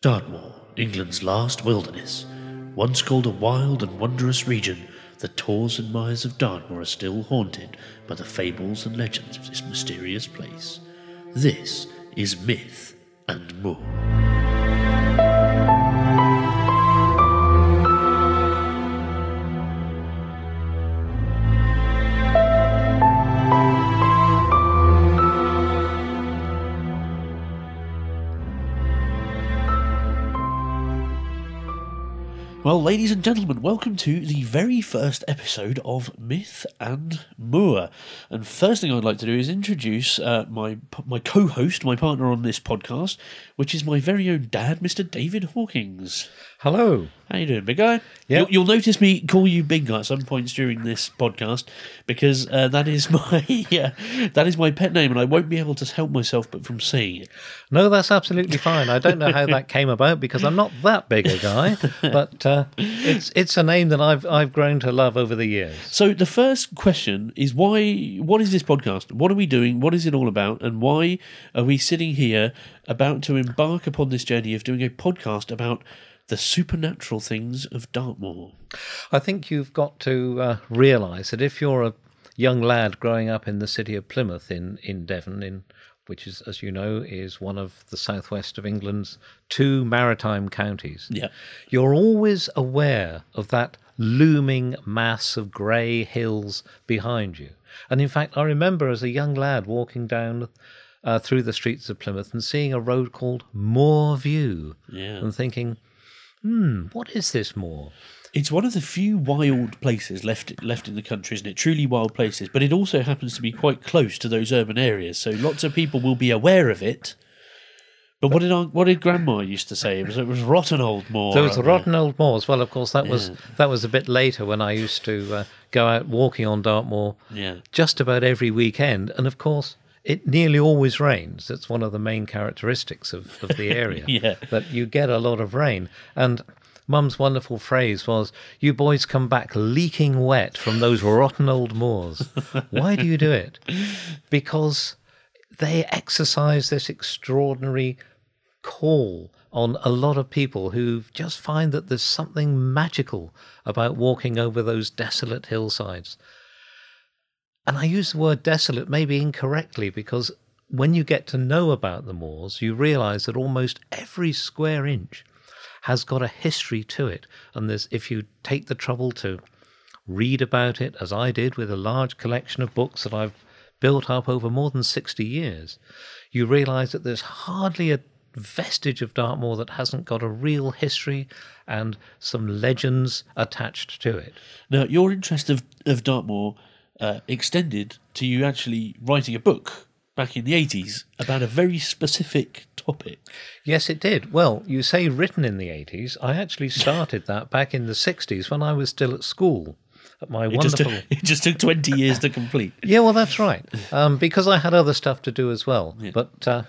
Dartmoor, England's last wilderness. Once called a wild and wondrous region, the tors and mires of Dartmoor are still haunted by the fables and legends of this mysterious place. This is Myth and Moor. Well, ladies and gentlemen, welcome to the very first episode of Myth and Moor. And first thing I'd like to do is introduce uh, my my co-host, my partner on this podcast, which is my very own dad, Mr. David Hawkins. Hello. How you doing, big guy? Yeah. You'll, you'll notice me call you big guy at some points during this podcast because uh, that is my yeah, that is my pet name, and I won't be able to help myself but from saying it. No, that's absolutely fine. I don't know how that came about because I'm not that big a guy, but uh, it's it's a name that I've I've grown to love over the years. So the first question is why? What is this podcast? What are we doing? What is it all about? And why are we sitting here about to embark upon this journey of doing a podcast about the supernatural things of Dartmoor? I think you've got to uh, realise that if you're a young lad growing up in the city of Plymouth in in Devon, in which is, as you know, is one of the southwest of England's two maritime counties. Yeah. You're always aware of that looming mass of grey hills behind you. And in fact, I remember as a young lad walking down uh, through the streets of Plymouth and seeing a road called Moor View Yeah. and thinking, hmm, what is this moor? It's one of the few wild places left left in the country, isn't it? Truly wild places, but it also happens to be quite close to those urban areas, so lots of people will be aware of it. But what did what did Grandma used to say? It was it was rotten old moor. It was up rotten old moors. Well, of course, that was that was a bit later when I used to uh, go out walking on Dartmoor. Yeah. just about every weekend, and of course, it nearly always rains. That's one of the main characteristics of, of the area. Yeah. that you get a lot of rain. And Mum's wonderful phrase was, "You boys come back leaking wet from those rotten old moors. Why do you do it? Because they exercise this extraordinary call on a lot of people who just find that there's something magical about walking over those desolate hillsides. And I use the word desolate maybe incorrectly because when you get to know about the moors, you realize that almost every square inch has got a history to it. And there's, if you take the trouble to read about it, as I did with a large collection of books that I've built up over more than 60 years, you realize that there's hardly a vestige of Dartmoor that hasn't got a real history and some legends attached to it. Now, your interest of, of Dartmoor uh, extended to you actually writing a book back in the 80s about a very specific topic. Yes, it did. Well, you say written in the 80s. I actually started that back in the 60s when I was still at school at my It just, wonderful. took, it just took 20 years to complete. Yeah, well, that's right. Um, because I had other stuff to do as well. But uh,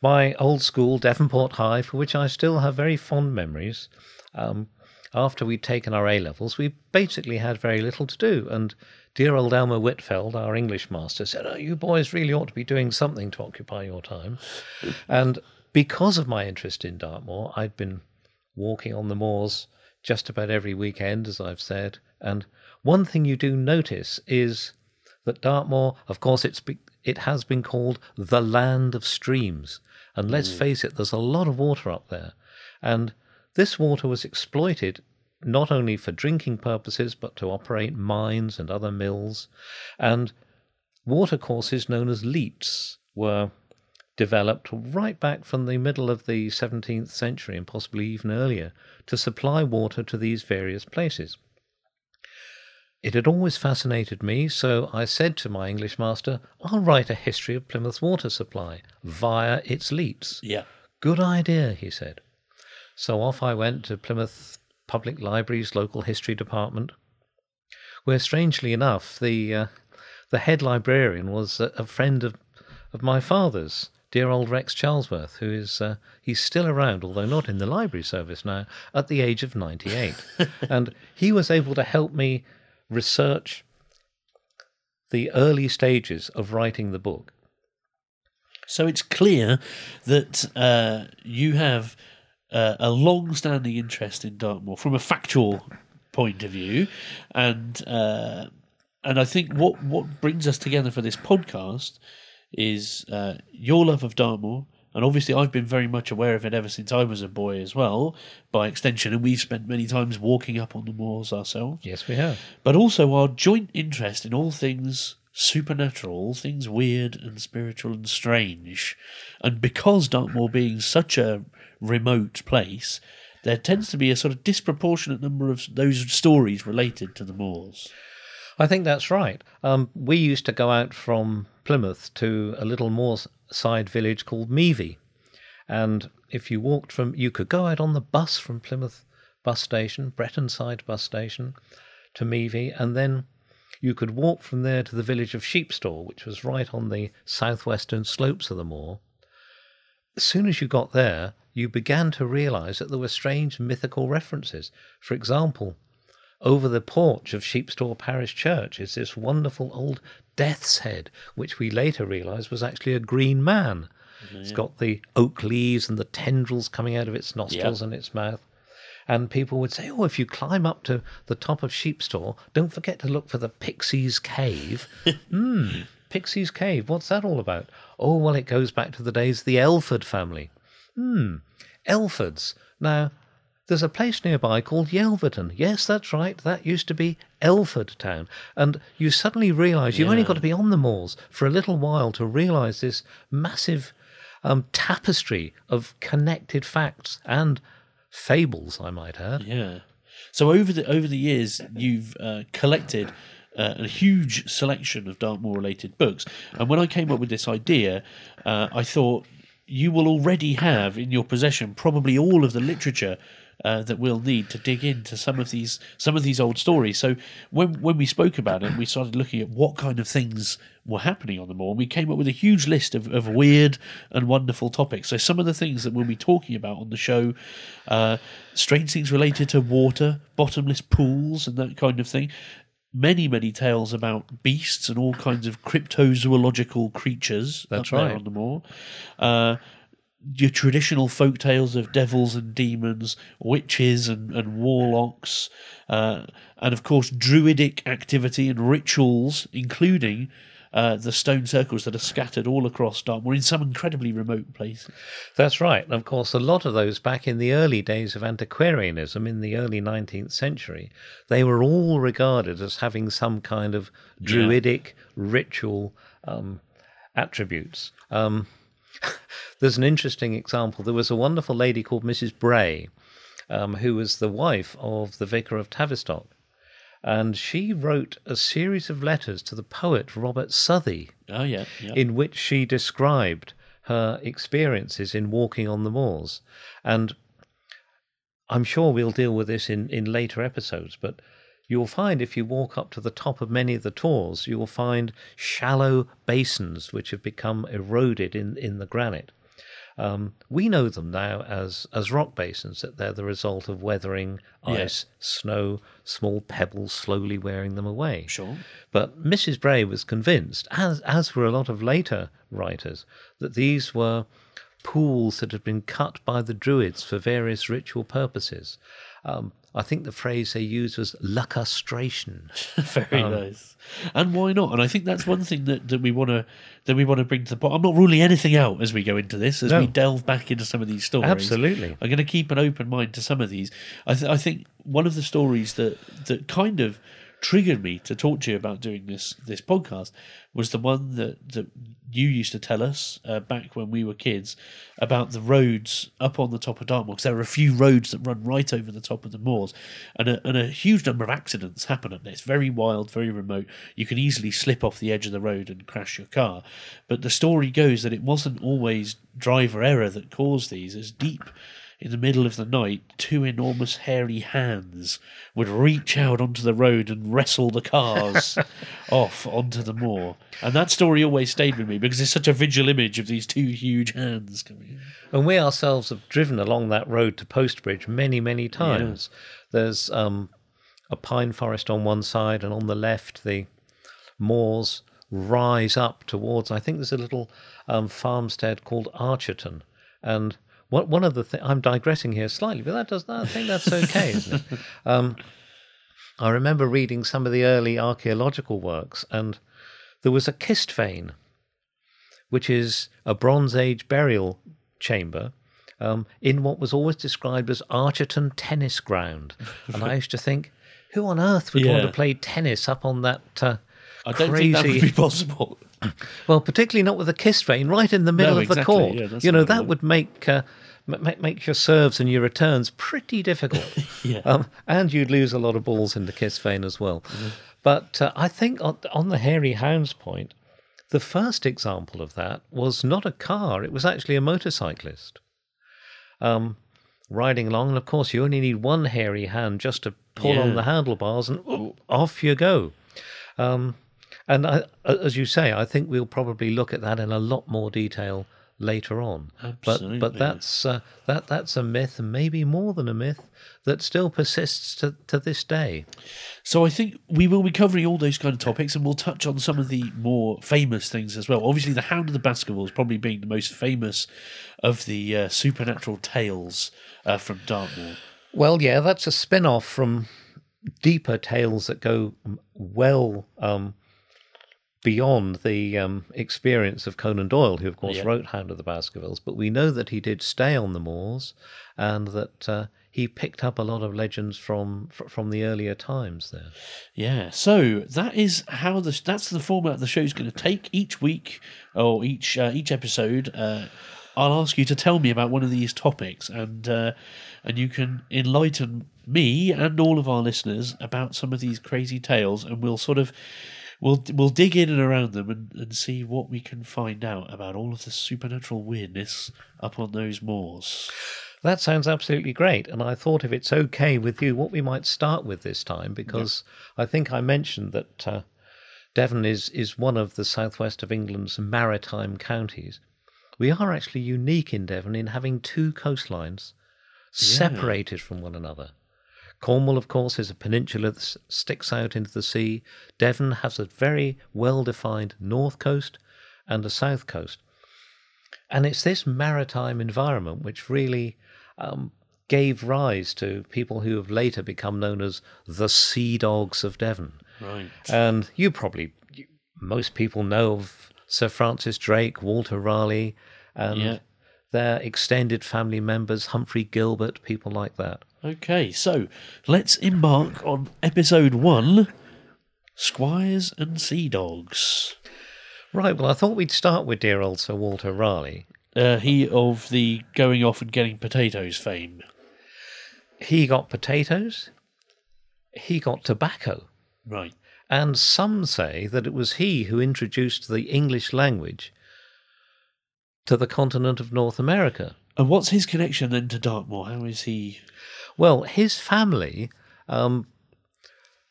my old school, Devonport High, for which I still have very fond memories, um, after we'd taken our A levels, we basically had very little to do. And dear old Elmer Whitfeld, our English master, said, oh, You boys really ought to be doing something to occupy your time. and because of my interest in Dartmoor, I'd been walking on the moors just about every weekend, as I've said. And one thing you do notice is that Dartmoor, of course, it's be, it has been called the land of streams. And let's mm. face it, there's a lot of water up there. And this water was exploited not only for drinking purposes, but to operate mines and other mills. And watercourses known as leats were developed right back from the middle of the 17th century and possibly even earlier to supply water to these various places. It had always fascinated me, so I said to my English master, I'll write a history of Plymouth's water supply via its leats. Yeah. Good idea, he said. So off I went to Plymouth Public Library's local history department, where strangely enough, the uh, the head librarian was a, a friend of, of my father's, dear old Rex Charlesworth, who is uh, he's still around, although not in the library service now, at the age of ninety eight, and he was able to help me research the early stages of writing the book. So it's clear that uh, you have uh, a long-standing interest in Dartmoor from a factual point of view, and uh, and I think what what brings us together for this podcast is uh, your love of Dartmoor. And obviously, I've been very much aware of it ever since I was a boy as well, by extension. And we've spent many times walking up on the moors ourselves. Yes, we have. But also our joint interest in all things supernatural, all things weird and spiritual and strange. And because Dartmoor being such a remote place, there tends to be a sort of disproportionate number of those stories related to the moors. I think that's right. Um, we used to go out from Plymouth to a little moorside village called Meavy. And if you walked from, you could go out on the bus from Plymouth bus station, Bretonside bus station, to Meavy, and then you could walk from there to the village of Sheepstor, which was right on the southwestern slopes of the moor. As soon as you got there, you began to realize that there were strange mythical references. For example, over the porch of Sheepstor Parish Church is this wonderful old death's head, which we later realized was actually a green man. Mm-hmm. It's got the oak leaves and the tendrils coming out of its nostrils Yep. and its mouth. And people would say, Oh, if you climb up to the top of Sheepstor, don't forget to look for the Pixies Cave. Hmm, Pixies Cave, what's that all about? Oh, well, it goes back to the days of the Elford family. Hmm, Elfords. Now, there's a place nearby called Yelverton. Yes, that's right. That used to be Elford Town. And you suddenly realise you've only got to be on the moors for a little while to realise this massive um, tapestry of connected facts and fables, I might add. Yeah. So over the over the years, you've uh, collected uh, a huge selection of Dartmoor related books, and when I came up with this idea, uh, I thought you will already have in your possession probably all of the literature. Uh, that we'll need to dig into some of these some of these old stories. So when when we spoke about it, we started looking at what kind of things were happening on the moor. And we came up with a huge list of, of weird and wonderful topics. So some of the things that we'll be talking about on the show, uh, strange things related to water, bottomless pools, and that kind of thing. Many, many tales about beasts and all kinds of cryptozoological creatures. That's right. on the moor. Uh, your traditional folk tales of devils and demons, witches and, and warlocks, uh, and of course druidic activity and rituals, including uh, the stone circles that are scattered all across Dartmoor in some incredibly remote places. That's right. And of course, a lot of those back in the early days of antiquarianism in the early 19th century, they were all regarded as having some kind of druidic ritual um, attributes. Um, there's an interesting example. There was a wonderful lady called Mrs. Bray, um, who was the wife of the vicar of Tavistock. And she wrote a series of letters to the poet Robert Southey Oh yeah, yeah. in which she described her experiences in walking on the moors. And I'm sure we'll deal with this in, in later episodes, but you'll find if you walk up to the top of many of the tors, you will find shallow basins which have become eroded in, in the granite. Um, we know them now as, as rock basins, that they're the result of weathering, ice, Yes. snow, small pebbles slowly wearing them away. sure. But Mrs. Bray was convinced, as as were a lot of later writers, that these were pools that had been cut by the Druids for various ritual purposes. Um, I think the phrase they used was lacustration. Very Um, nice. And why not? And I think that's one thing that, that we want to that we want to bring to the pot. I'm not ruling anything out as we go into this, as No. we delve back into some of these stories. Absolutely. I'm going to keep an open mind to some of these. I, th- I think one of the stories that that kind of triggered me to talk to you about doing this this podcast was the one that that you used to tell us uh, back when we were kids about the roads up on the top of Dartmoor because there are a few roads that run right over the top of the moors and a, and a huge number of accidents happen up there. It's very wild very remote. You can easily slip off the edge of the road and crash your car. But the story goes that it wasn't always driver error that caused these. As deep in the middle of the night, two enormous hairy hands would reach out onto the road and wrestle the cars off onto the moor. And that story always stayed with me because it's such a visual image of these two huge hands coming in. And we ourselves have driven along that road to Postbridge many, many times. There's um, a pine forest on one side, and on the left, the moors rise up towards. I think there's a little um, farmstead called Archerton, and what one of the th- I'm digressing here slightly, but that does I think that's okay, isn't it? Um, I remember reading some of the early archaeological works, and there was a kistvaen, which is a Bronze Age burial chamber um, in what was always described as Archerton Tennis Ground. And I used to think, who on earth would want to play tennis up on that uh, I don't crazy? think that would be possible. Well, particularly not with a kistvaen right in the middle No, of the exactly, court. yeah, you know that would make uh, make make your serves and your returns pretty difficult. Yeah. um, and you'd lose a lot of balls in the kistvaen as well. Mm-hmm. But uh, I think on, on the hairy hounds point, the first example of that was not a car; it was actually a motorcyclist. Um, riding along, and of course, you only need one hairy hand just to pull on the handlebars, and oop, off you go. Um, and I, as you say, I think we'll probably look at that in a lot more detail later on. But Absolutely. but that's uh, that that's a myth, maybe more than a myth, that still persists to, to this day. So I think we will be covering all those kind of topics, and we'll touch on some of the more famous things as well. Obviously, the Hound of the Baskervilles probably being the most famous of the uh, supernatural tales uh, from Dartmoor. Well, yeah, that's a spin off from deeper tales that go well um, beyond the um, experience of Conan Doyle, who, of course, Yeah. wrote Hound of the Baskervilles. But we know that he did stay on the moors and that uh, he picked up a lot of legends from from the earlier times there. Yeah, so that is how the that's the format the show's going to take each week or each uh, each episode. Uh, I'll ask you to tell me about one of these topics, and uh, and you can enlighten me and all of our listeners about some of these crazy tales, and we'll sort of we'll we'll dig in and around them and, and see what we can find out about all of the supernatural weirdness up on those moors. That sounds absolutely great. And I thought if it's okay with you, what we might start with this time, because I think I mentioned that uh, Devon is, is one of the southwest of England's maritime counties. We are actually unique in Devon in having two coastlines separated from one another. Cornwall, of course, is a peninsula that s- sticks out into the sea. Devon has a very well defined north coast and a south coast. And it's this maritime environment which really um, gave rise to people who have later become known as the Sea Dogs of Devon. Right. And you probably, you, most people know of Sir Francis Drake, Walter Raleigh, and Yeah. their extended family members, Humphrey Gilbert, people like that. Okay, so let's embark on episode one Squires and Sea Dogs. Right, well, I thought we'd start with dear old Sir Walter Raleigh. Uh, he of the going off and getting potatoes fame. He got potatoes, he got tobacco. Right. And some say that it was he who introduced the English language to the continent of North America. And what's his connection then to Dartmoor? How is he? Well, his family um,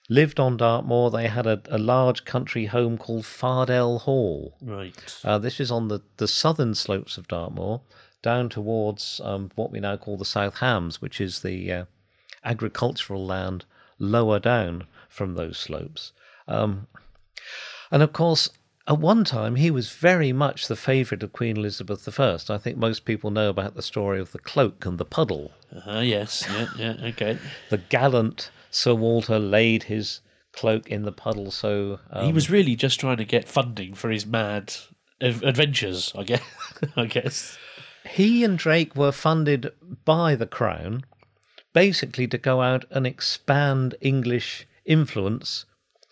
lived on Dartmoor. They had a, a large country home called Fardel Hall. Right. Uh, this is on the, the southern slopes of Dartmoor, down towards um, what we now call the South Hams, which is the uh, agricultural land lower down from those slopes. Um, and of course, at one time, he was very much the favourite of Queen Elizabeth I. I think most people know about the story of the cloak and the puddle. Uh, yes. Yeah. Yeah. Okay. The gallant Sir Walter laid his cloak in the puddle, so um, he was really just trying to get funding for his mad adventures. I guess. I guess. he and Drake were funded by the Crown basically to go out and expand English influence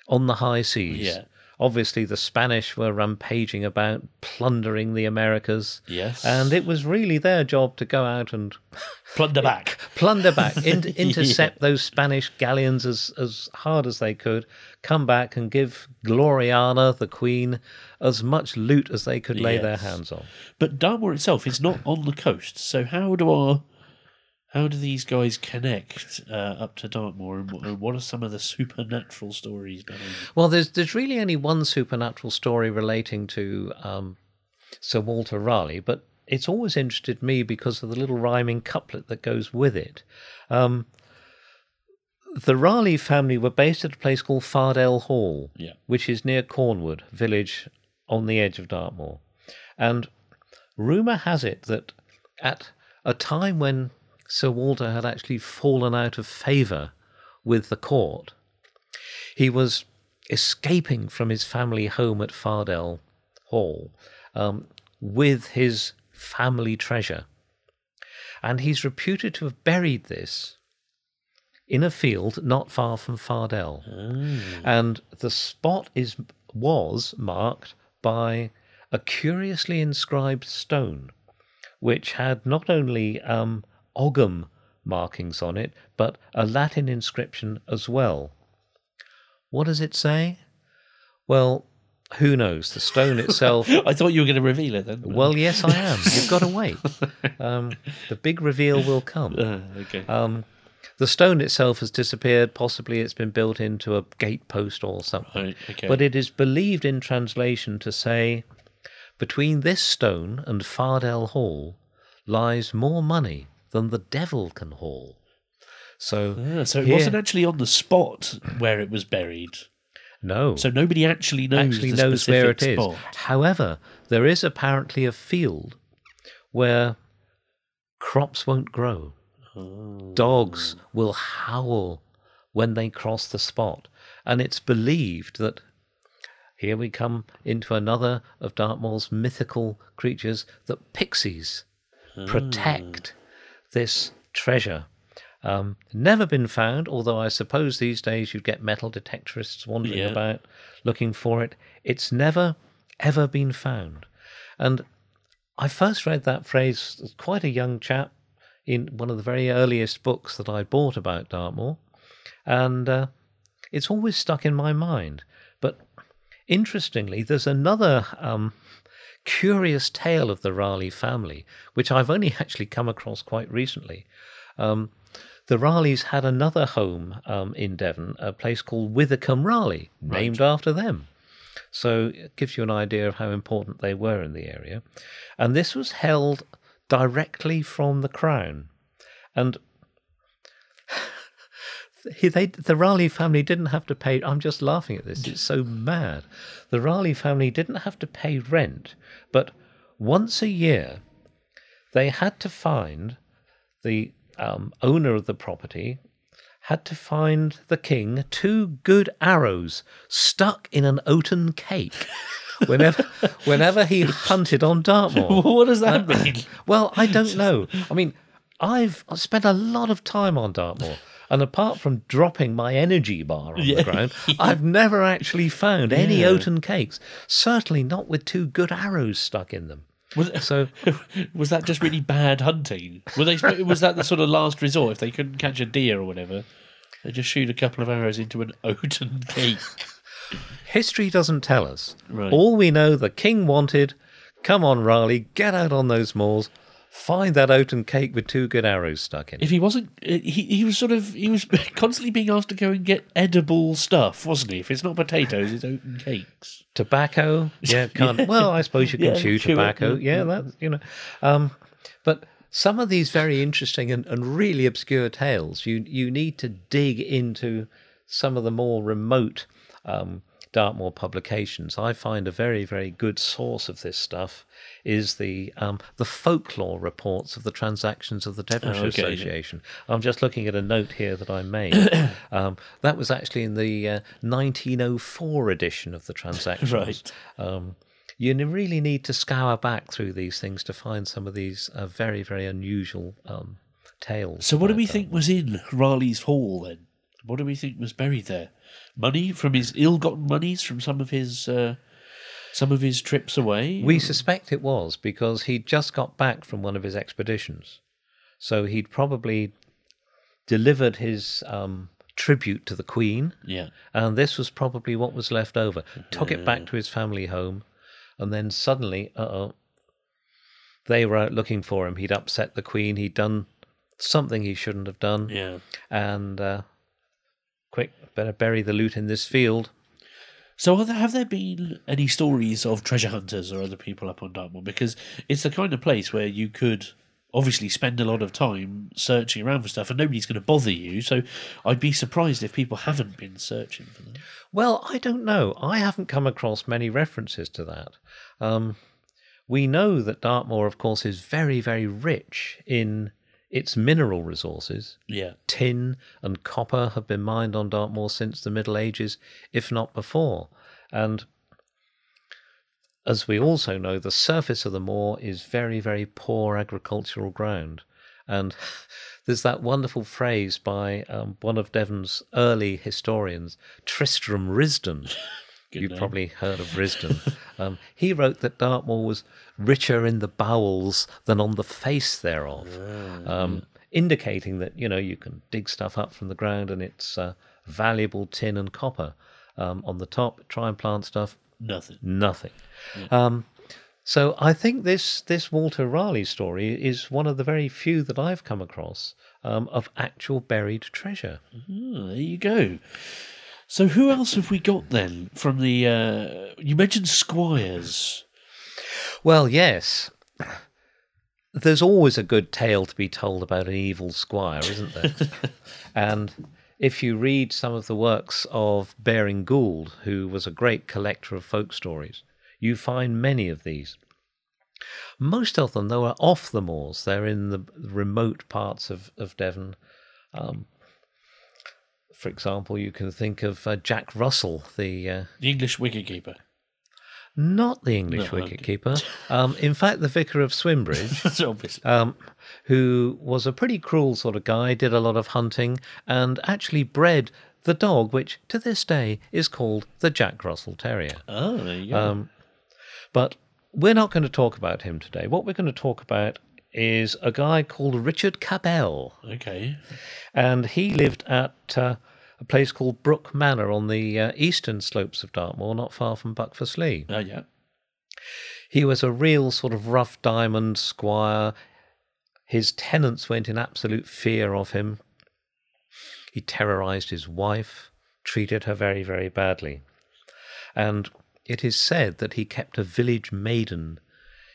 on the high seas. Yeah. Obviously, the Spanish were rampaging about, plundering the Americas. Yes. And it was really their job to go out and Plunder back. plunder back, in, intercept those Spanish galleons as, as hard as they could, come back and give Gloriana, the Queen, as much loot as they could lay their hands on. But Dartmoor itself is not on the coast, so how do our how do these guys connect uh, up to Dartmoor, and what, are some of the supernatural stories behind it? Well, there's there's really only one supernatural story relating to um, Sir Walter Raleigh, but it's always interested me because of the little rhyming couplet that goes with it. Um, the Raleigh family were based at a place called Fardel Hall, Yeah. which is near Cornwood village on the edge of Dartmoor. And rumour has it that at a time when Sir Walter had actually fallen out of favour with the court. He was escaping from his family home at Fardel Hall um, with his family treasure. And he's reputed to have buried this in a field not far from Fardel. And the spot is was marked by a curiously inscribed stone, which had not only um, Ogham markings on it, but a Latin inscription as well. What does it say? Well, who knows? The stone itself. I thought you were going to reveal it then. well, yes, I am. You've got to wait. Um, the big reveal will come. Uh, okay. Um, the stone itself has disappeared. Possibly it's been built into a gatepost or something. Right, okay. But it is believed in translation to say, between this stone and Fardel Hall lies more money than the devil can haul. So, Ah, so it here- wasn't actually on the spot where it was buried. no, So nobody actually knows actually the knows where it specific is. However, there is apparently a field where crops won't grow. Oh. Dogs will howl when they cross the spot. And it's believed that here we come into another of Dartmoor's mythical creatures that pixies protect this treasure. Um, never been found, although I suppose these days you'd get metal detectorists wandering Yeah. about looking for it. It's never, ever been found. And I first read that phrase as quite a young chap in one of the very earliest books that I bought about Dartmoor. And uh, it's always stuck in my mind. But interestingly, there's another um, curious tale of the Raleigh family, which I've only actually come across quite recently. Um, the Raleighs had another home um, in Devon, a place called Withycombe Raleigh, named after them. So it gives you an idea of how important they were in the area. And this was held directly from the crown. And he, they, the Raleigh family didn't have to pay. I'm just laughing at this. It's so mad. The Raleigh family didn't have to pay rent, but once a year, they had to find the um, owner of the property had to find the king two good arrows stuck in an oaten cake whenever whenever he hunted on Dartmoor. what does that mean? Well, I don't know. I mean, I've I've spent a lot of time on Dartmoor, and apart from dropping my energy bar on Yeah. the ground, I've never actually found any Yeah. oaten cakes. Certainly not with two good arrows stuck in them. Was, So was that just really bad hunting? Were they? Was that the sort of last resort if they couldn't catch a deer or whatever? They just shoot a couple of arrows into an oaten cake. history doesn't tell us. Right. All we know, the king wanted. Come on, Raleigh, get out on those moors. Find that oaten cake with two good arrows stuck in it. If he wasn't, uh, he he was sort of he was constantly being asked to go and get edible stuff, wasn't he? If it's not potatoes, it's oaten cakes. tobacco yeah can't well i suppose you can Yeah, chew chew it, tobacco yeah, yeah that's you know um but some of these very interesting and, and really obscure tales you you need to dig into some of the more remote um Dartmoor publications. I find a very, very good source of this stuff is the um, the folklore reports of the transactions of the Devonshire Oh, okay. Association. I'm just looking at a note here that I made. um, that was actually in the uh, 1904 edition of the transactions. Right. Um, you really need to scour back through these things to find some of these uh, very, very unusual um, tales. So, what do we think was in Raleigh's hall then? What do we think was buried there? Money from his ill-gotten monies from some of his uh, some of his trips away. We suspect it was because he'd just got back from one of his expeditions. So he'd probably delivered his um, tribute to the Queen, yeah. and this was probably what was left over. Took it back to his family home, and then suddenly, uh oh, they were out looking for him. He'd upset the Queen. He'd done something he shouldn't have done, Yeah. and uh, quick, better bury the loot in this field. So, are there, have there been any stories of treasure hunters or other people up on Dartmoor? Because it's the kind of place where you could obviously spend a lot of time searching around for stuff, and nobody's going to bother you. So, I'd be surprised if people haven't been searching for them. Well, I don't know. I haven't come across many references to that. Um, We know that Dartmoor, of course, is very, very rich in its mineral resources. Yeah. Tin and copper have been mined on Dartmoor since the Middle Ages, if not before. And as we also know, the surface of the moor is very, very poor agricultural ground. And there's that wonderful phrase by um, one of Devon's early historians, Tristram Risdon. You've name. probably heard of Risdon. um, he wrote that Dartmoor was richer in the bowels than on the face thereof, um, indicating that you know you can dig stuff up from the ground and it's uh, valuable tin and copper. Um, on the top, try and plant stuff, Nothing. nothing. Um, so I think this this Walter Raleigh story is one of the very few that I've come across um, of actual buried treasure. Ah, there you go. So who else have we got then from the? Uh, you mentioned squires. Well, yes. There's always a good tale to be told about an evil squire, isn't there? and if you read some of the works of Baring Gould, who was a great collector of folk stories, you find many of these. Most of them, though, are off the moors. They're in the remote parts of, of Devon. Um, for example, you can think of uh, Jack Russell, the uh, The English wicketkeeper. not the English No, wicketkeeper. Um, in fact, the vicar of Swimbridge, That's um, who was a pretty cruel sort of guy, did a lot of hunting, and actually bred the dog, which to this day is called the Jack Russell Terrier. Oh, there you go. Um, but we're not going to talk about him today. What we're going to talk about is a guy called Richard Cabell, okay. and he lived at uh, a place called Brook Manor on the uh, eastern slopes of Dartmoor, not far from Buckfastleigh. Oh, yeah. He was a real sort of rough diamond squire. His tenants went in absolute fear of him. He terrorized his wife, treated her very, very badly. And it is said that he kept a village maiden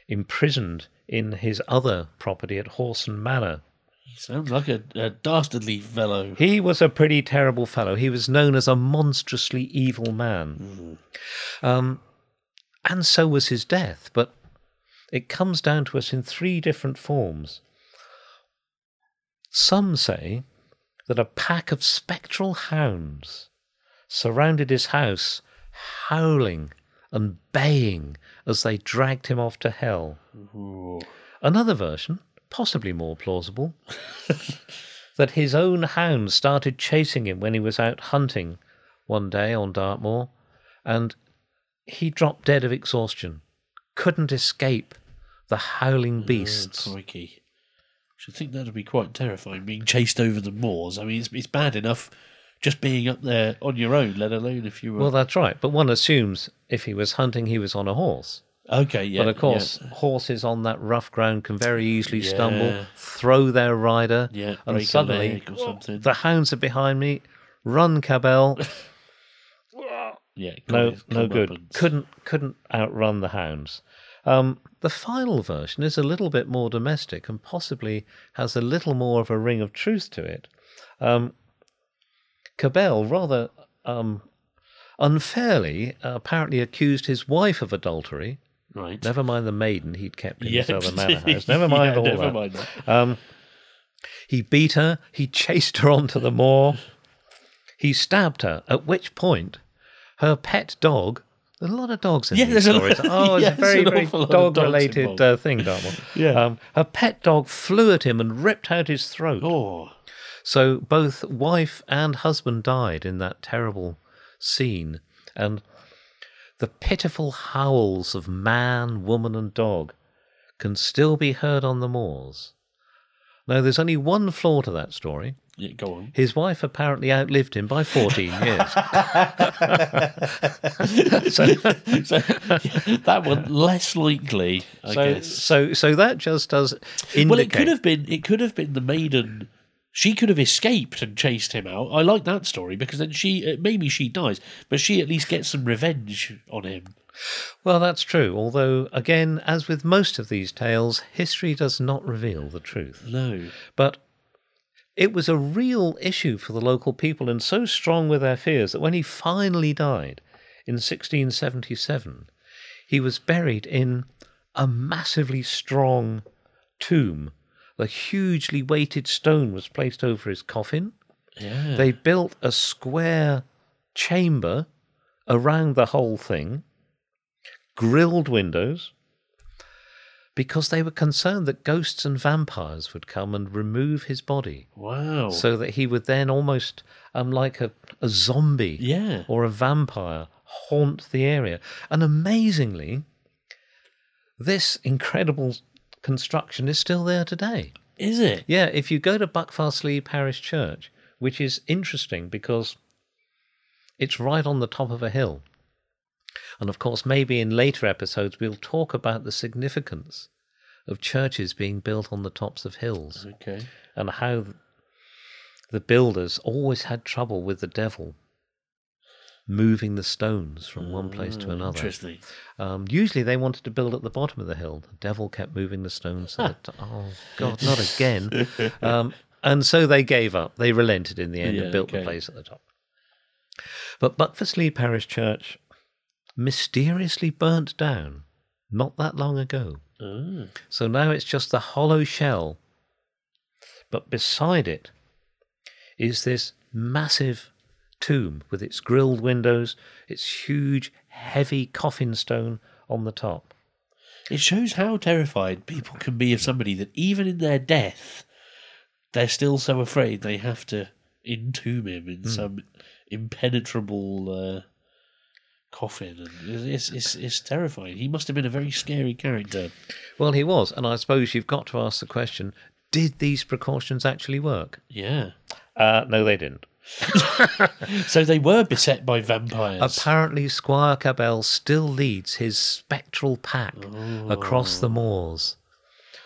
imprisoned in his other property at Horson Manor. He sounds like a, a dastardly fellow. He was a pretty terrible fellow. He was known as a monstrously evil man. Um, and so was his death, but it comes down to us in three different forms. Some say that a pack of spectral hounds surrounded his house, howling and baying as they dragged him off to hell. Ooh. Another version, possibly more plausible, that his own hounds started chasing him when he was out hunting one day on Dartmoor, and he dropped dead of exhaustion, couldn't escape the howling oh, beasts. Oh, crikey. Should think that'd be quite terrifying, being chased over the moors. I mean, it's, it's bad enough just being up there on your own, let alone if you were. Well, that's right, but one assumes if he was hunting, he was on a horse. okay, yeah. but of course, horses on that rough ground can very easily Yeah. stumble, throw their rider, Yeah, yeah and suddenly the hounds are behind me. Run, Cabell! yeah, no, no good. comeuppance. Couldn't couldn't outrun the hounds. Um, the final version is a little bit more domestic and possibly has a little more of a ring of truth to it. Um, Cabell rather um, unfairly uh, apparently accused his wife of adultery. Right. Never mind the maiden he'd kept in yeah. his other manor house. Never mind Yeah, all never that. mind that. Um, he beat her. He chased her onto the moor. He stabbed her. At which point, her pet dog. There's a lot of dogs in Yeah, these stories. Oh, it's yeah, a very, very awful lot of dogs dog-related uh, thing, Dartmoor. Yeah. Um, her pet dog flew at him and ripped out his throat. Oh, So both wife and husband died in that terrible scene, and the pitiful howls of man, woman, and dog can still be heard on the moors. Now, there's only one flaw to that story. yeah, go on. His wife apparently outlived him by 14 years. so, so yeah, that one less likely, I so, guess. so, so that just does indicate. Well, it could have been. It could have been the maiden. She could have escaped and chased him out. I like that story because then she uh, maybe she dies, but she at least gets some revenge on him. Well, that's true. Although, again, as with most of these tales, history does not reveal the truth. No, But it was a real issue for the local people and so strong were their fears that when he finally died in 1677, he was buried in a massively strong tomb. A hugely weighted stone was placed over his coffin. Yeah. They built a square chamber around the whole thing, grilled windows, because they were concerned that ghosts and vampires would come and remove his body wow. so that he would then almost, um, like a, a zombie yeah. or a vampire, haunt the area. And amazingly, this incredible construction is still there today. Is it? Yeah, if you go to Buckfastleigh Parish Church, which is interesting because it's right on the top of a hill. And of course, maybe in later episodes, we'll talk about the significance of churches being built on the tops of hills Okay. and how the builders always had trouble with the devil moving the stones from one place to Mm, another. Interesting. Um, usually they wanted to build at the bottom of the hill. The devil kept moving the stones. So that, oh, God, not again. Um, and so they gave up. They relented in the end Yeah, and built okay. the place at the top. But Buckfastleigh Parish Church mysteriously burnt down not that long ago. Ah. So now it's just the hollow shell. But beside it is this massive tomb with its grilled windows, its huge, heavy coffin stone on the top. It shows how terrified people can be of somebody that even in their death, they're still so afraid they have to entomb him in some impenetrable uh, coffin. And it's, it's, it's terrifying. He must have been a very scary character. Well, he was, and I suppose you've got to ask the question did these precautions actually work? Yeah. Uh, no, they didn't. So they were beset by vampires. Apparently, Squire Cabell still leads his spectral pack across the moors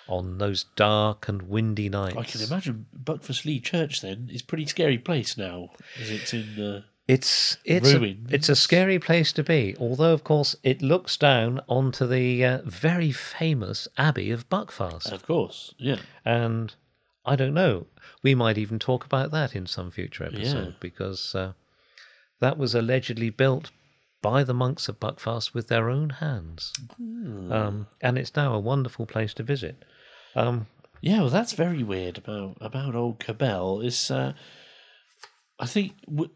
on those dark and windy nights. I can imagine Buckfastleigh Church then is a pretty scary place now, as it's in. Uh, It's it's a, it's a scary place to be. Although, of course, it looks down onto the uh, very famous Abbey of Buckfast, of course, yeah. and I don't know. We might even talk about that in some future episode Yeah. because uh, that was allegedly built by the monks of Buckfast with their own hands, Hmm. um, and it's now a wonderful place to visit. Um, Yeah, well, that's very weird about about old Cabell. Is uh, I think w-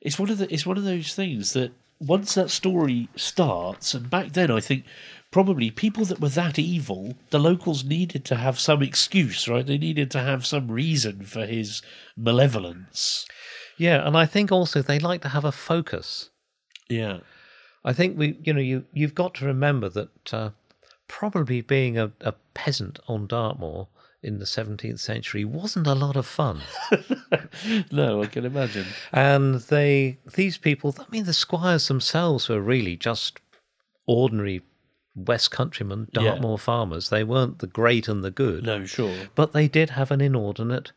it's one of the it's one of those things that once that story starts, and back then I think probably people that were that evil, the locals needed to have some excuse, right? They needed to have some reason for his malevolence. yeah, and I think also they like to have a focus. Yeah, I think we, you know, you you've got to remember that uh, probably being a, a peasant on Dartmoor in the 17th century wasn't a lot of fun. no, I can imagine. and they, these people, I mean, the squires themselves were really just ordinary West countrymen, Yeah. Dartmoor farmers. They weren't the great and the good, No, sure. but they did have an inordinate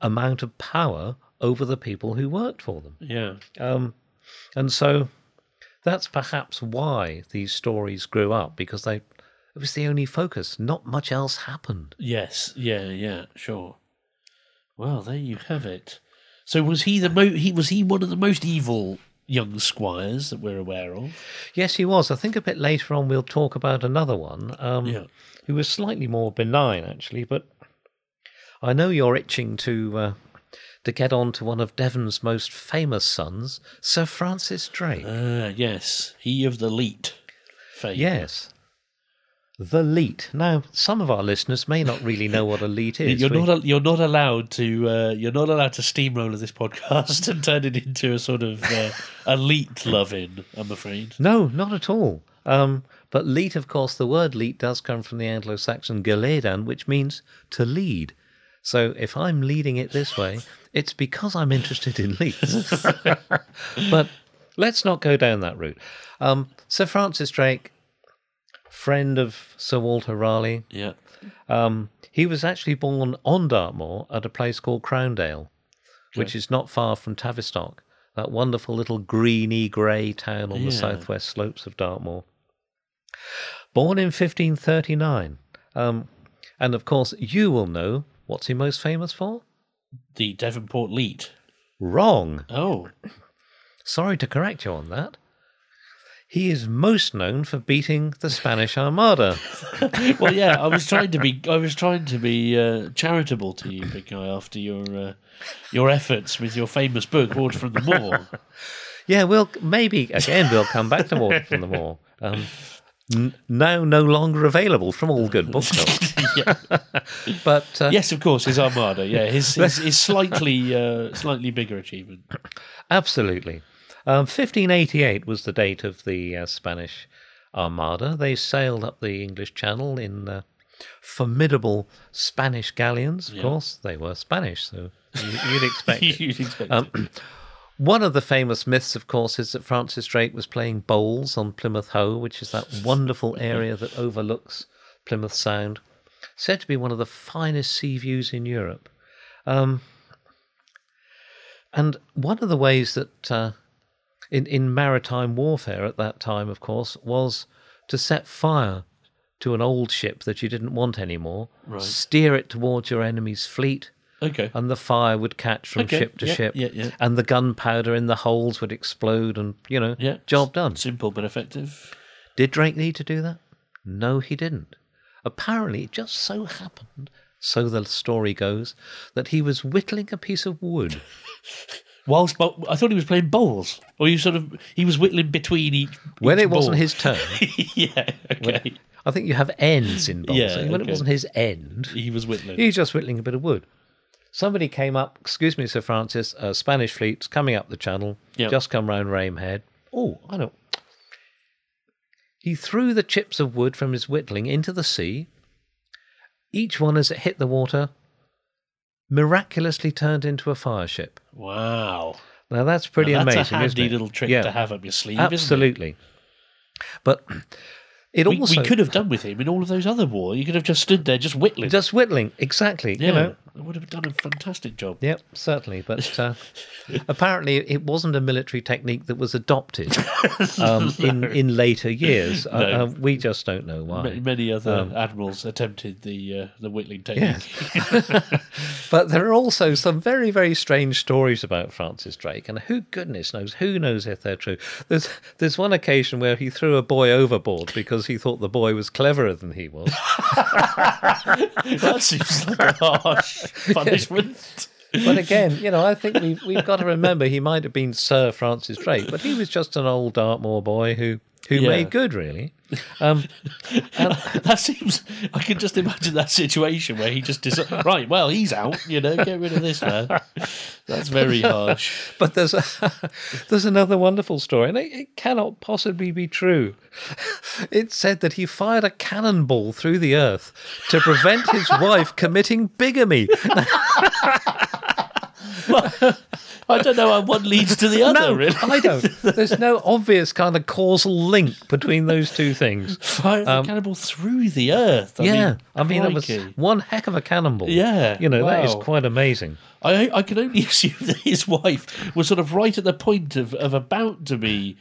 amount of power over the people who worked for them. Yeah, Um, and so that's perhaps why these stories grew up because they it was the only focus. Not much else happened. Yes, yeah, yeah, sure. Well, there you have it. So was he the mo- he was he one of the most evil young squires that we're aware of? Yes, he was. I think a bit later on we'll talk about another one um, Yeah. who was slightly more benign, actually. But I know you're itching to uh, to get on to one of Devon's most famous sons, Sir Francis Drake. Ah, yes, he of the Leat fame. yes. The Leat. Now, some of our listeners may not really know what a Leat is. You're We- not you're not allowed to uh, you're not allowed to steamroller this podcast and turn it into a sort of uh, elite loving. I'm afraid. No, not at all. Um, but leat, of course, the word leat does come from the Anglo Saxon geledan, which means to lead. So if I'm leading it this way, it's because I'm interested in leats. but let's not go down that route. Um, Sir Francis Drake, friend of Sir Walter Raleigh, Yeah. um, he was actually born on Dartmoor at a place called Crowndale, which is not far from Tavistock, that wonderful little greeny grey town on the southwest slopes of Dartmoor. Born in 1539. Um, and of course, you will know what's he most famous for? The Devonport Leat. Wrong. Oh, Sorry to correct you on that. He is most known for beating the Spanish Armada. well, yeah, I was trying to be, I was trying to be uh, charitable to you, big guy, after your uh, your efforts with your famous book, Water from the Moor. Yeah, we'll maybe again we'll come back to Water from the Moor. Um, n- now no longer available from all good bookshops. yeah. But uh, Yes, of course, his Armada. Yeah, his his, his slightly uh, slightly bigger achievement. Absolutely. Um, 1588 was the date of the uh, Spanish Armada. They sailed up the English Channel in uh, formidable Spanish galleons, of course. They were Spanish, so you, you'd expect. You'd expect Um. One of the famous myths, of course, is that Francis Drake was playing bowls on Plymouth Hoe, which is that wonderful area that overlooks Plymouth Sound. Said to be one of the finest sea views in Europe. Um, and one of the ways that uh, in, in maritime warfare at that time, of course, was to set fire to an old ship that you didn't want anymore, Right. steer it towards your enemy's fleet, Okay. and the fire would catch from Okay, ship to yeah, ship, yeah, yeah. and the gunpowder in the holes would explode, and you know, Yeah. job done. Simple but effective. Did Drake need to do that? No, he didn't. Apparently, it just so happened, so the story goes, that he was whittling a piece of wood. Whilst I thought he was playing bowls, or you sort of he was whittling between each. When each it wasn't his turn, yeah. Okay. I think you have ends in bowls. Yeah, when it wasn't his end, He was whittling. He was just whittling a bit of wood. Somebody came up, excuse me, Sir Francis, a Spanish fleet's coming up the channel, Yep. just come round Rame Head. Oh, I know. He threw the chips of wood from his whittling into the sea. Each one, as it hit the water, miraculously turned into a fire ship. Wow. Now that's pretty Now, that's amazing, a handy little trick Yeah, to have up your sleeve. Isn't absolutely. But it it? We, also we could have done with him in all of those other wars. You could have just stood there, just whittling. just whittling exactly. yeah, You know, it would have done a fantastic job. Yep, certainly. But uh, apparently, it wasn't a military technique that was adopted um, in in later years. Uh, No. uh, we just don't know why. Many other Um, admirals attempted the uh, the whittling technique. But there are also some very very strange stories about Francis Drake, and who goodness knows who knows if they're true. There's there's one occasion where he threw a boy overboard because he thought the boy was cleverer than he was. That seems like a harsh punishment. But again, you know, I think we've we've got to remember he might have been Sir Francis Drake, but he was just an old Dartmoor boy who who Yeah. made good, really. Um, that seems. I can just imagine that situation where he just decides, right. Well, he's out. You know, get rid of this man. That's very harsh. But there's a, there's another wonderful story, and it, it cannot possibly be true. It said that he fired a cannonball through the earth to prevent his wife committing bigamy. I don't know how one leads to the other. No, really. I don't. There's no obvious kind of causal link between those two things. Fire the cannibal through the earth. I Um, yeah, mean, I mean, it was one heck of a cannonball. Yeah, you know that is quite amazing. I I can only assume that his wife was sort of right at the point of, of about to be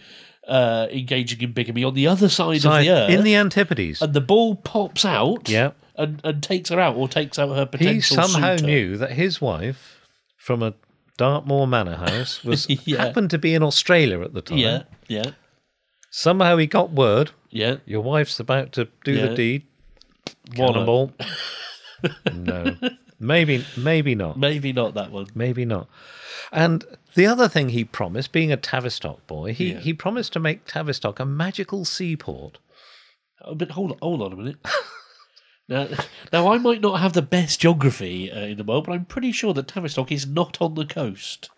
uh, engaging in bigamy on the other side, Side- of the earth, in the Antipodes, and the ball pops out. Yeah. And, and takes her out or takes out her potential he somehow suitor. knew that his wife from a Dartmoor manor house was Yeah. happened to be in Australia at the time. Yeah, yeah, Somehow he got word yeah. your wife's about to do Yeah. the deed. Cannonball. no, maybe, maybe not. Maybe not that one. Maybe not. And the other thing he promised, being a Tavistock boy, he, Yeah. he promised to make Tavistock a magical seaport. Oh, but hold on, hold on a minute. now, now I might not have the best geography uh, in the world, but I'm pretty sure that Tavistock is not on the coast.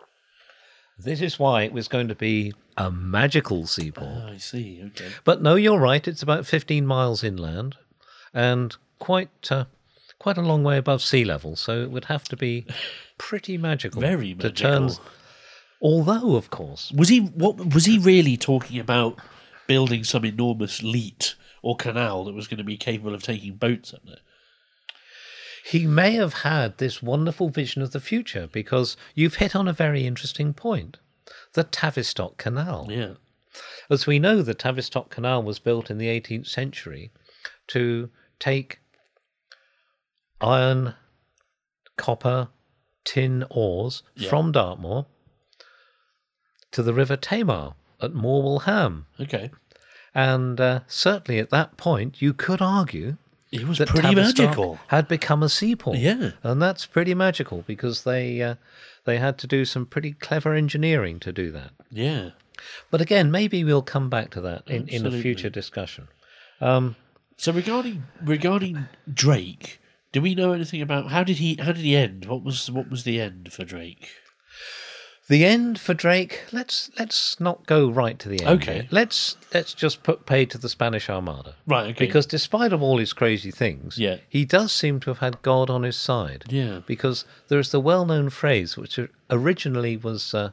This is why it was going to be a magical seaport. Oh, I see. Okay. But no, you're right. It's about 15 miles inland and quite uh, quite a long way above sea level. So it would have to be pretty magical. Very to magical. turn. Although, of course, Was he what was he really talking about building some enormous leat or canal that was going to be capable of taking boats up there? he may have had this wonderful vision of the future because you've hit on a very interesting point. The Tavistock Canal. Yeah. As we know, the Tavistock Canal was built in the 18th century to take iron, copper, tin ores Yeah. from Dartmoor to the River Tamar at Morwellham. Okay. And uh, certainly at that point, you could argue It was pretty Tavistock magical. had become a seaport. Yeah. and that's pretty magical because they uh, they had to do some pretty clever engineering to do that. Yeah. But again, maybe we'll come back to that in, in a future discussion. So regarding regarding Drake, do we know anything about how did he how did he end? What was what was the end for Drake? The end for Drake. Let's let's not go right to the end. Okay. yet. Let's let's just put pay to the Spanish Armada. Right. Okay. Because despite of all his crazy things, Yeah. he does seem to have had God on his side. Yeah. Because there's the well-known phrase which originally was uh,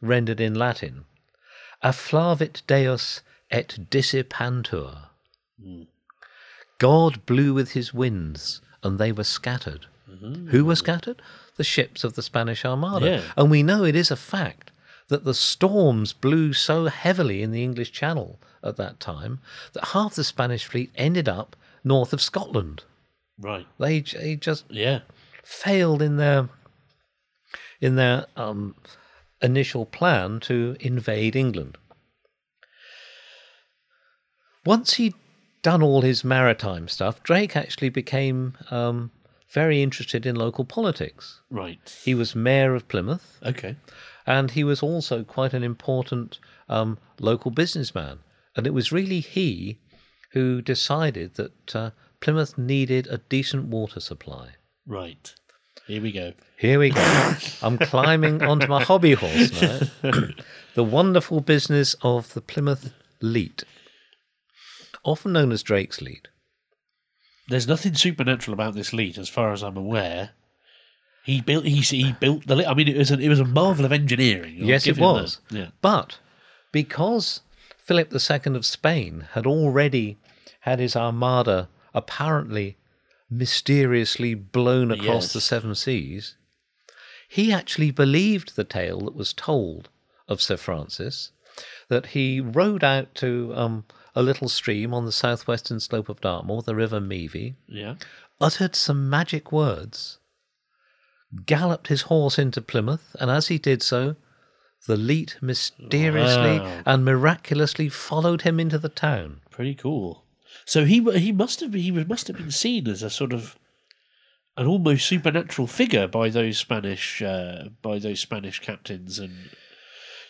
rendered in Latin, "Afflavit Deus et dissipantur." Hmm. God blew with his winds, and they were scattered. Who were scattered? The ships of the Spanish Armada. Yeah. And we know it is a fact that the storms blew so heavily in the English Channel at that time that half the Spanish fleet ended up north of Scotland. right. They, they just Yeah. failed in their in their um, initial plan to invade England. Once he'd done all his maritime stuff, Drake actually became um, very interested in local politics. Right. He was mayor of Plymouth, Okay. and he was also quite an important um, local businessman. And it was really he who decided that uh, Plymouth needed a decent water supply. Right. Here we go. Here we go. I'm climbing onto my hobby horse now. the wonderful business of the Plymouth Leat, often known as Drake's leat. There's nothing supernatural about this leat, as far as I'm aware. He built. He he built the. le- I mean, it was a, it was a marvel of engineering. I'll yes, it was. Yeah. But because Philip II of Spain had already had his armada apparently mysteriously blown across Yes. the seven seas, he actually believed the tale that was told of Sir Francis that he rode out to um, a little stream on the southwestern slope of Dartmoor, the River Meavy, Yeah. uttered some magic words, galloped his horse into Plymouth, and as he did so, the leat mysteriously Wow. and miraculously followed him into the town. Pretty cool. So he he must have he must have been seen as a sort of an almost supernatural figure by those Spanish uh, by those Spanish captains and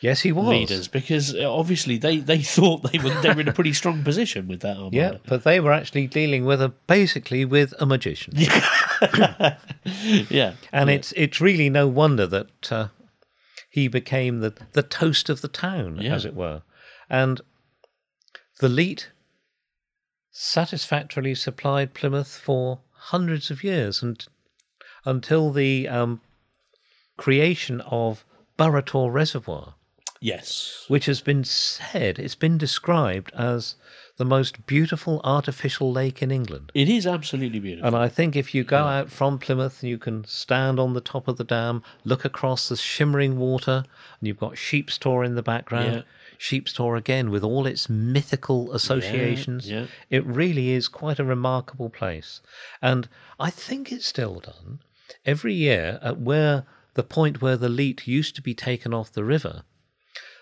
Yes, he was. leaders because uh, obviously they, they thought they were they were in a pretty strong position with that armada. Yeah, but they were actually dealing with a basically with a magician, yeah, and it's it's really no wonder that uh, he became the the toast of the town, Yeah. as it were, and the leat satisfactorily supplied Plymouth for hundreds of years, and until the um, creation of Burrator Reservoir, yes, which has been said, it's been described as the most beautiful artificial lake in England. it is absolutely beautiful. And I think if you go out from Plymouth, you can stand on the top of the dam, look across the shimmering water, and you've got Sheepstor in the background. Yeah. Sheepstor again, with all its mythical associations. yeah. It really is quite a remarkable place. And I think it's still done every year at where the point where the leat used to be taken off the river.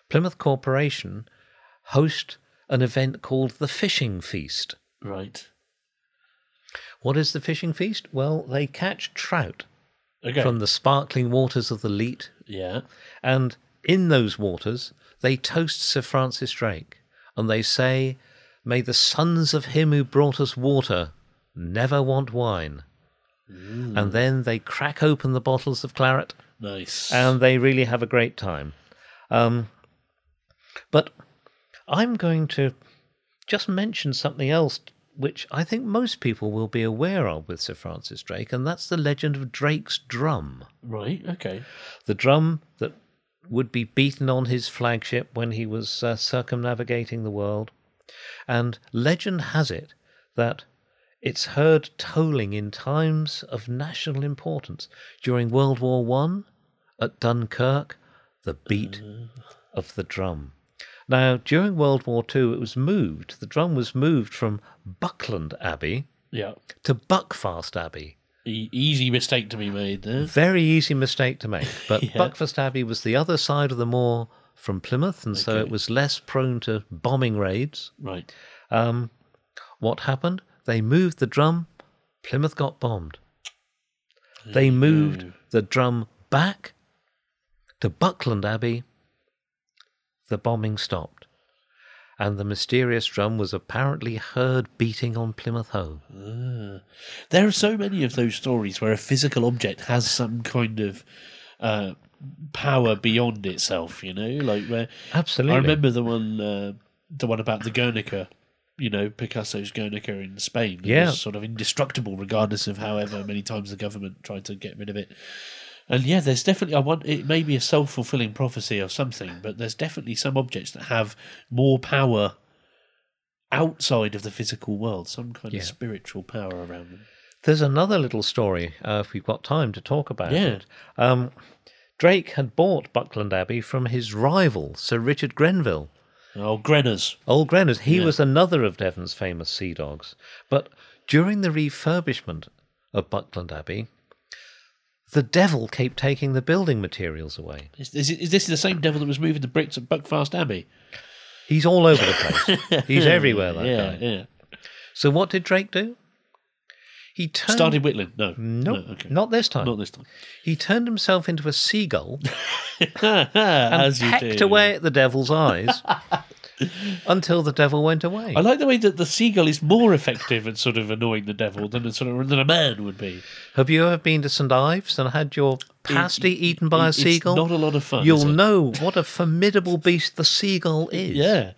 Plymouth Corporation host an event called the Fishing Feast. right. What is the fishing feast? Well, they catch trout Okay. from the sparkling waters of the Leat, yeah. and in those waters they toast Sir Francis Drake, and they say, May the sons of him who brought us water never want wine. And then they crack open the bottles of claret, Nice. and they really have a great time. Um, but I'm going to just mention something else which I think most people will be aware of with Sir Francis Drake, and that's the legend of Drake's drum. right. Okay. The drum that would be beaten on his flagship when he was uh, circumnavigating the world. And legend has it that it's heard tolling in times of national importance. During World War One, at Dunkirk, the beat of the drum. Now, during World War Two, it was moved. The drum was moved from Buckland Abbey Yeah. to Buckfast Abbey. E- easy mistake to be made there. Very easy mistake to make. But Yeah. Buckfast Abbey was the other side of the moor from Plymouth, and so it was less prone to bombing raids. Right. Um, what happened? They moved the drum. Plymouth got bombed. They moved the drum back to Buckland Abbey. The bombing stopped, and the mysterious drum was apparently heard beating on Plymouth Hoe. There are so many of those stories where a physical object has some kind of uh, power beyond itself. You know, like where Absolutely. I remember the one, uh, the one about the Guernica. You know, Picasso's Guernica in Spain. It Yeah. was sort of indestructible, regardless of however many times the government tried to get rid of it. And yeah, there's definitely I want it may be a self fulfilling prophecy or something, but there's definitely some objects that have more power outside of the physical world, some kind Yeah. of spiritual power around them. There's another little story, uh, if we've got time to talk about Yeah. it. Um, Drake had bought Buckland Abbey from his rival, Sir Richard Grenville. Oh, Grenners. Old Grenners, he was another of Devon's famous sea dogs. But during the refurbishment of Buckland Abbey, the devil kept taking the building materials away. Is, is, is this the same devil that was moving the bricks at Buckfast Abbey? He's all over the place. He's everywhere, that yeah, guy. yeah. So what did Drake do? He turned Started whittling. No. Nope, No, okay. not this time. Not this time. He turned himself into a seagull and pecked away at the devil's eyes until the devil went away. I like the way that the seagull is more effective at sort of annoying the devil than a sort of than a man would be. Have you ever been to St Ives and had your pasty eaten by a It's seagull? not a lot of fun. You'll it? know what a formidable beast the seagull is. Yeah.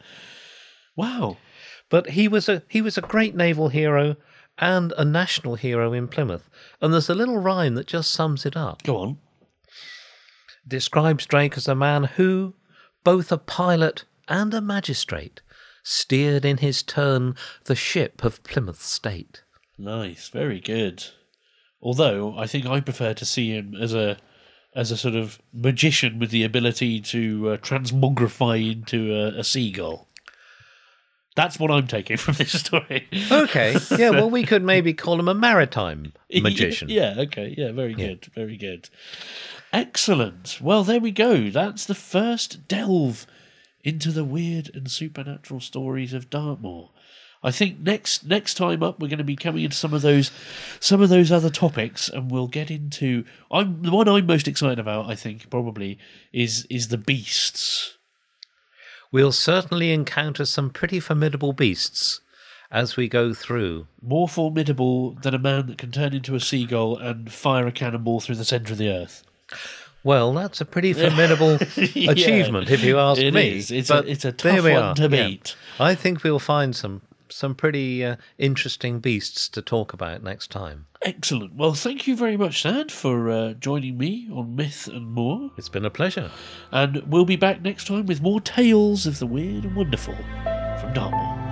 Wow. But he was a he was a great naval hero and a national hero in Plymouth. And there's a little rhyme that just sums it up. Go on. Describes Drake as a man who, both a pilot and a magistrate, steered in his turn the ship of Plymouth State. Nice. Very good. Although I think I prefer to see him as a as a sort of magician with the ability to uh, transmogrify into a, a seagull. That's what I'm taking from this story. Okay, yeah, well, we could maybe call him a maritime magician. Yeah, okay. Yeah, very good. Very good. Excellent. Well, there we go. That's the first delve into the weird and supernatural stories of Dartmoor. I think next next time up we're going to be coming into some of those some of those other topics and we'll get into I'm the one I'm most excited about I think probably is is the beasts. We'll certainly encounter some pretty formidable beasts as we go through. More formidable than a man that can turn into a seagull and fire a cannonball through the centre of the earth. Well, that's a pretty formidable Yeah. achievement, if you ask It me. is. It's But a, it's a tough one are, to yeah. beat. I think we'll find some some pretty uh, interesting beasts to talk about next time. Excellent. Well, thank you very much, Sad, for uh, joining me on Myth and Moor. It's been a pleasure. And we'll be back next time with more tales of the weird and wonderful from Dartmoor.